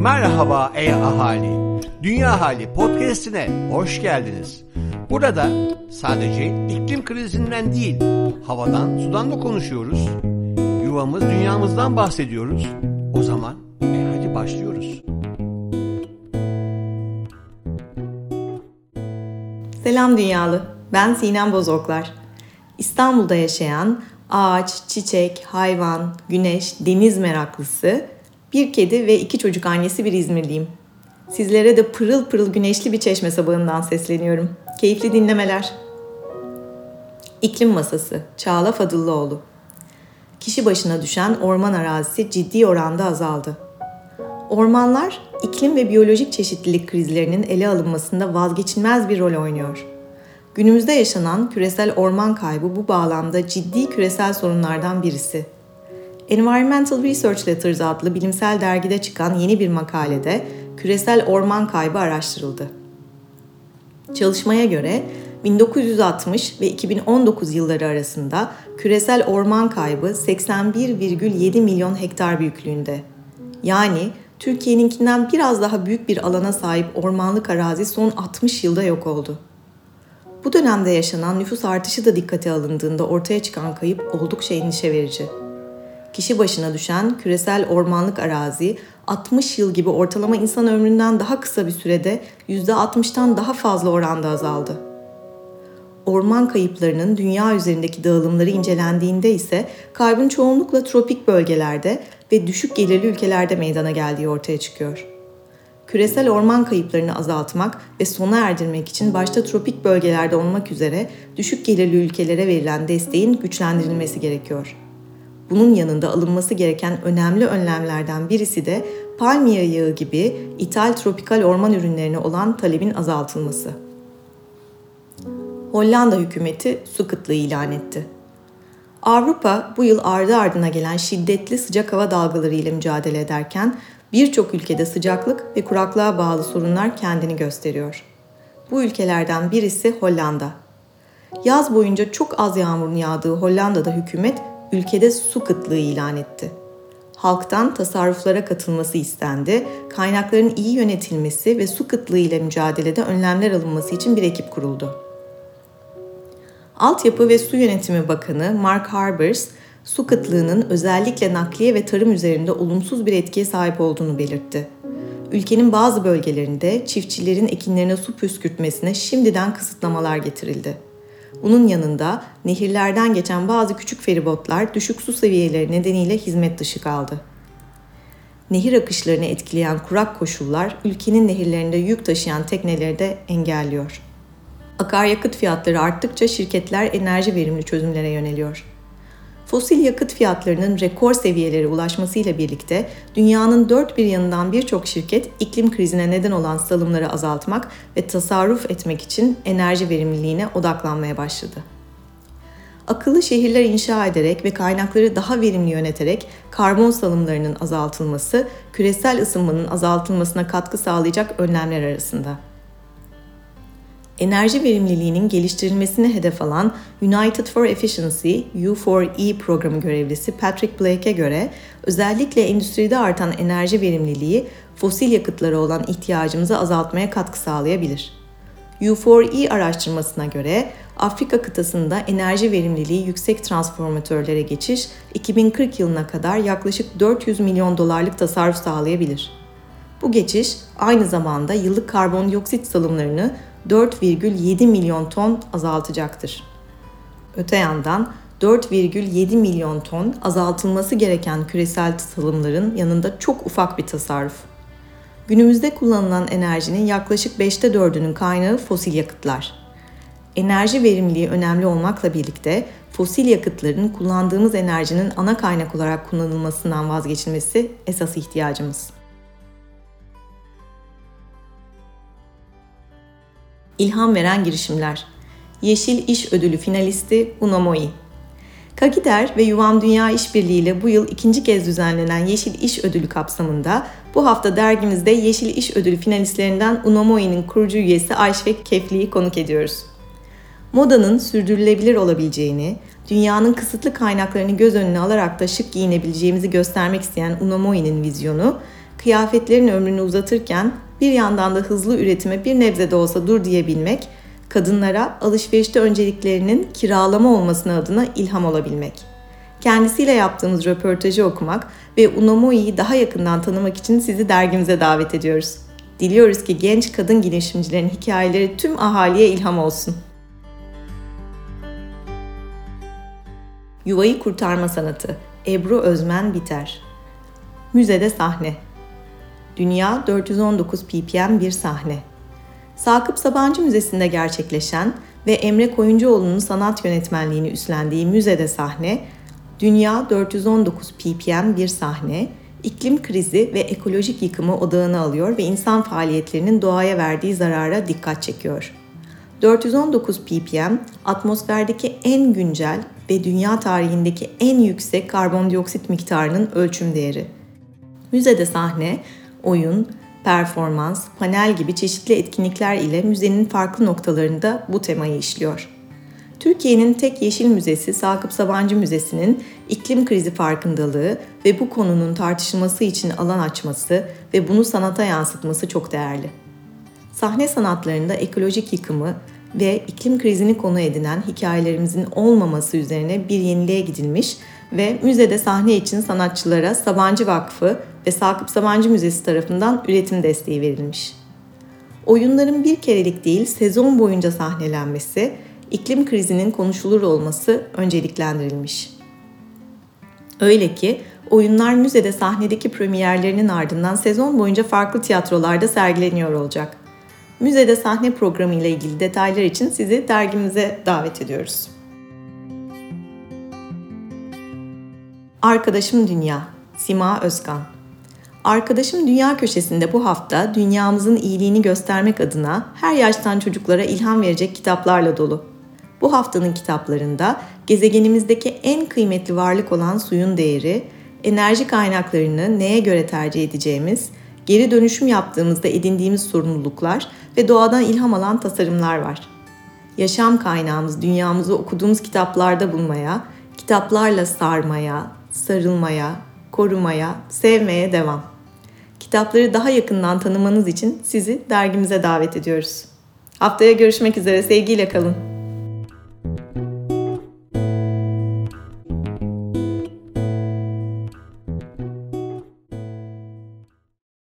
Merhaba ey ahali. Dünya Hali podcast'ine hoş geldiniz. Burada sadece iklim krizinden değil, havadan, sudan da konuşuyoruz. Yuvamız, dünyamızdan bahsediyoruz. O zaman e hadi başlıyoruz. Selam dünyalı. Ben Sinem Bozoklar. İstanbul'da yaşayan ağaç, çiçek, hayvan, güneş, deniz meraklısı, bir kedi ve iki çocuk annesi bir İzmirliyim. Sizlere de pırıl pırıl güneşli bir çeşme sabahından sesleniyorum. Keyifli dinlemeler. İklim Masası Çağla Fadıllıoğlu Kişi başına düşen orman arazisi ciddi oranda azaldı. Ormanlar, iklim ve biyolojik çeşitlilik krizlerinin ele alınmasında vazgeçilmez bir rol oynuyor. Günümüzde yaşanan küresel orman kaybı bu bağlamda ciddi küresel sorunlardan birisi. Environmental Research Letters adlı bilimsel dergide çıkan yeni bir makalede küresel orman kaybı araştırıldı. Çalışmaya göre 1960 ve 2019 yılları arasında küresel orman kaybı 81,7 milyon hektar büyüklüğünde. Yani Türkiye'ninkinden biraz daha büyük bir alana sahip ormanlık arazi son 60 yılda yok oldu. Bu dönemde yaşanan nüfus artışı da dikkate alındığında ortaya çıkan kayıp oldukça endişe verici. Kişi başına düşen küresel ormanlık arazi 60 yıl gibi ortalama insan ömründen daha kısa bir sürede %60'tan daha fazla oranda azaldı. Orman kayıplarının dünya üzerindeki dağılımları incelendiğinde ise kaybın çoğunlukla tropik bölgelerde ve düşük gelirli ülkelerde meydana geldiği ortaya çıkıyor. Küresel orman kayıplarını azaltmak ve sona erdirmek için başta tropik bölgelerde olmak üzere düşük gelirli ülkelere verilen desteğin güçlendirilmesi gerekiyor. Bunun yanında alınması gereken önemli önlemlerden birisi de palmiye yağı gibi ithal tropikal orman ürünlerine olan talebin azaltılması. Hollanda hükümeti su kıtlığı ilan etti. Avrupa bu yıl ardı ardına gelen şiddetli sıcak hava dalgaları ile mücadele ederken birçok ülkede sıcaklık ve kuraklığa bağlı sorunlar kendini gösteriyor. Bu ülkelerden birisi Hollanda. Yaz boyunca çok az yağmurun yağdığı Hollanda'da hükümet ülkede su kıtlığı ilan etti. Halktan tasarruflara katılması istendi, kaynakların iyi yönetilmesi ve su kıtlığı ile mücadelede önlemler alınması için bir ekip kuruldu. Altyapı ve Su Yönetimi Bakanı Mark Harbers, su kıtlığının özellikle nakliye ve tarım üzerinde olumsuz bir etkiye sahip olduğunu belirtti. Ülkenin bazı bölgelerinde çiftçilerin ekinlerine su püskürtmesine şimdiden kısıtlamalar getirildi. Bunun yanında nehirlerden geçen bazı küçük feribotlar düşük su seviyeleri nedeniyle hizmet dışı kaldı. Nehir akışlarını etkileyen kurak koşullar ülkenin nehirlerinde yük taşıyan tekneleri de engelliyor. Akaryakıt fiyatları arttıkça şirketler enerji verimli çözümlere yöneliyor. Fosil yakıt fiyatlarının rekor seviyelere ulaşmasıyla birlikte dünyanın dört bir yanından birçok şirket iklim krizine neden olan salımları azaltmak ve tasarruf etmek için enerji verimliliğine odaklanmaya başladı. Akıllı şehirler inşa ederek ve kaynakları daha verimli yöneterek karbon salımlarının azaltılması, küresel ısınmanın azaltılmasına katkı sağlayacak önlemler arasında enerji verimliliğinin geliştirilmesini hedef alan United for Efficiency U4E programı görevlisi Patrick Blake'e göre özellikle endüstride artan enerji verimliliği fosil yakıtlara olan ihtiyacımızı azaltmaya katkı sağlayabilir. U4E araştırmasına göre Afrika kıtasında enerji verimliliği yüksek transformatörlere geçiş 2040 yılına kadar yaklaşık 400 milyon dolarlık tasarruf sağlayabilir. Bu geçiş aynı zamanda yıllık karbondioksit salımlarını 4,7 milyon ton azaltacaktır. Öte yandan 4,7 milyon ton azaltılması gereken küresel salımların yanında çok ufak bir tasarruf. Günümüzde kullanılan enerjinin yaklaşık 5'te 4'ünün kaynağı fosil yakıtlar. Enerji verimliliği önemli olmakla birlikte fosil yakıtların kullandığımız enerjinin ana kaynak olarak kullanılmasından vazgeçilmesi esas ihtiyacımız. İlham veren girişimler. Yeşil İş Ödülü finalisti Unomoi. Kagider ve Yuvam Dünya İşbirliği ile bu yıl ikinci kez düzenlenen Yeşil İş Ödülü kapsamında bu hafta dergimizde Yeşil İş Ödülü finalistlerinden Unomoi'nin kurucu üyesi Ayşe Kefli'yi konuk ediyoruz. Modanın sürdürülebilir olabileceğini, dünyanın kısıtlı kaynaklarını göz önüne alarak da şık giyinebileceğimizi göstermek isteyen Unomoi'nin vizyonu, kıyafetlerin ömrünü uzatırken bir yandan da hızlı üretime bir nebze de olsa dur diyebilmek, kadınlara alışverişte önceliklerinin kiralama olmasına adına ilham olabilmek. Kendisiyle yaptığımız röportajı okumak ve Unamui'yi daha yakından tanımak için sizi dergimize davet ediyoruz. Diliyoruz ki genç kadın girişimcilerin hikayeleri tüm ahaliye ilham olsun. Yuvayı Kurtarma Sanatı Ebru Özmen Biter Müzede sahne Dünya 419 ppm bir sahne Sakıp Sabancı Müzesi'nde gerçekleşen ve Emre Koyuncuoğlu'nun sanat yönetmenliğini üstlendiği müzede sahne, Dünya 419 ppm bir sahne, iklim krizi ve ekolojik yıkımı odağına alıyor ve insan faaliyetlerinin doğaya verdiği zarara dikkat çekiyor. 419 ppm atmosferdeki en güncel ve dünya tarihindeki en yüksek karbondioksit miktarının ölçüm değeri. Müzede sahne, oyun, performans, panel gibi çeşitli etkinlikler ile müzenin farklı noktalarında bu temayı işliyor. Türkiye'nin tek yeşil müzesi Sakıp Sabancı Müzesi'nin iklim krizi farkındalığı ve bu konunun tartışılması için alan açması ve bunu sanata yansıtması çok değerli. Sahne sanatlarında ekolojik yıkımı ve iklim krizini konu edinen hikayelerimizin olmaması üzerine bir yeniliğe gidilmiş ve müzede sahne için sanatçılara Sabancı Vakfı ve Sakıp Sabancı Müzesi tarafından üretim desteği verilmiş. Oyunların bir kerelik değil sezon boyunca sahnelenmesi, iklim krizinin konuşulur olması önceliklendirilmiş. Öyle ki oyunlar müzede sahnedeki premierlerinin ardından sezon boyunca farklı tiyatrolarda sergileniyor olacak. Müzede sahne programı ile ilgili detaylar için sizi dergimize davet ediyoruz. Arkadaşım Dünya, Sima Özkan Arkadaşım Dünya Köşesi'nde bu hafta dünyamızın iyiliğini göstermek adına her yaştan çocuklara ilham verecek kitaplarla dolu. Bu haftanın kitaplarında gezegenimizdeki en kıymetli varlık olan suyun değeri, enerji kaynaklarını neye göre tercih edeceğimiz, geri dönüşüm yaptığımızda edindiğimiz sorumluluklar ve doğadan ilham alan tasarımlar var. Yaşam kaynağımız dünyamızı okuduğumuz kitaplarda bulmaya, kitaplarla sarmaya, sarılmaya, korumaya, sevmeye devam. Kitapları daha yakından tanımanız için sizi dergimize davet ediyoruz. Haftaya görüşmek üzere, sevgiyle kalın.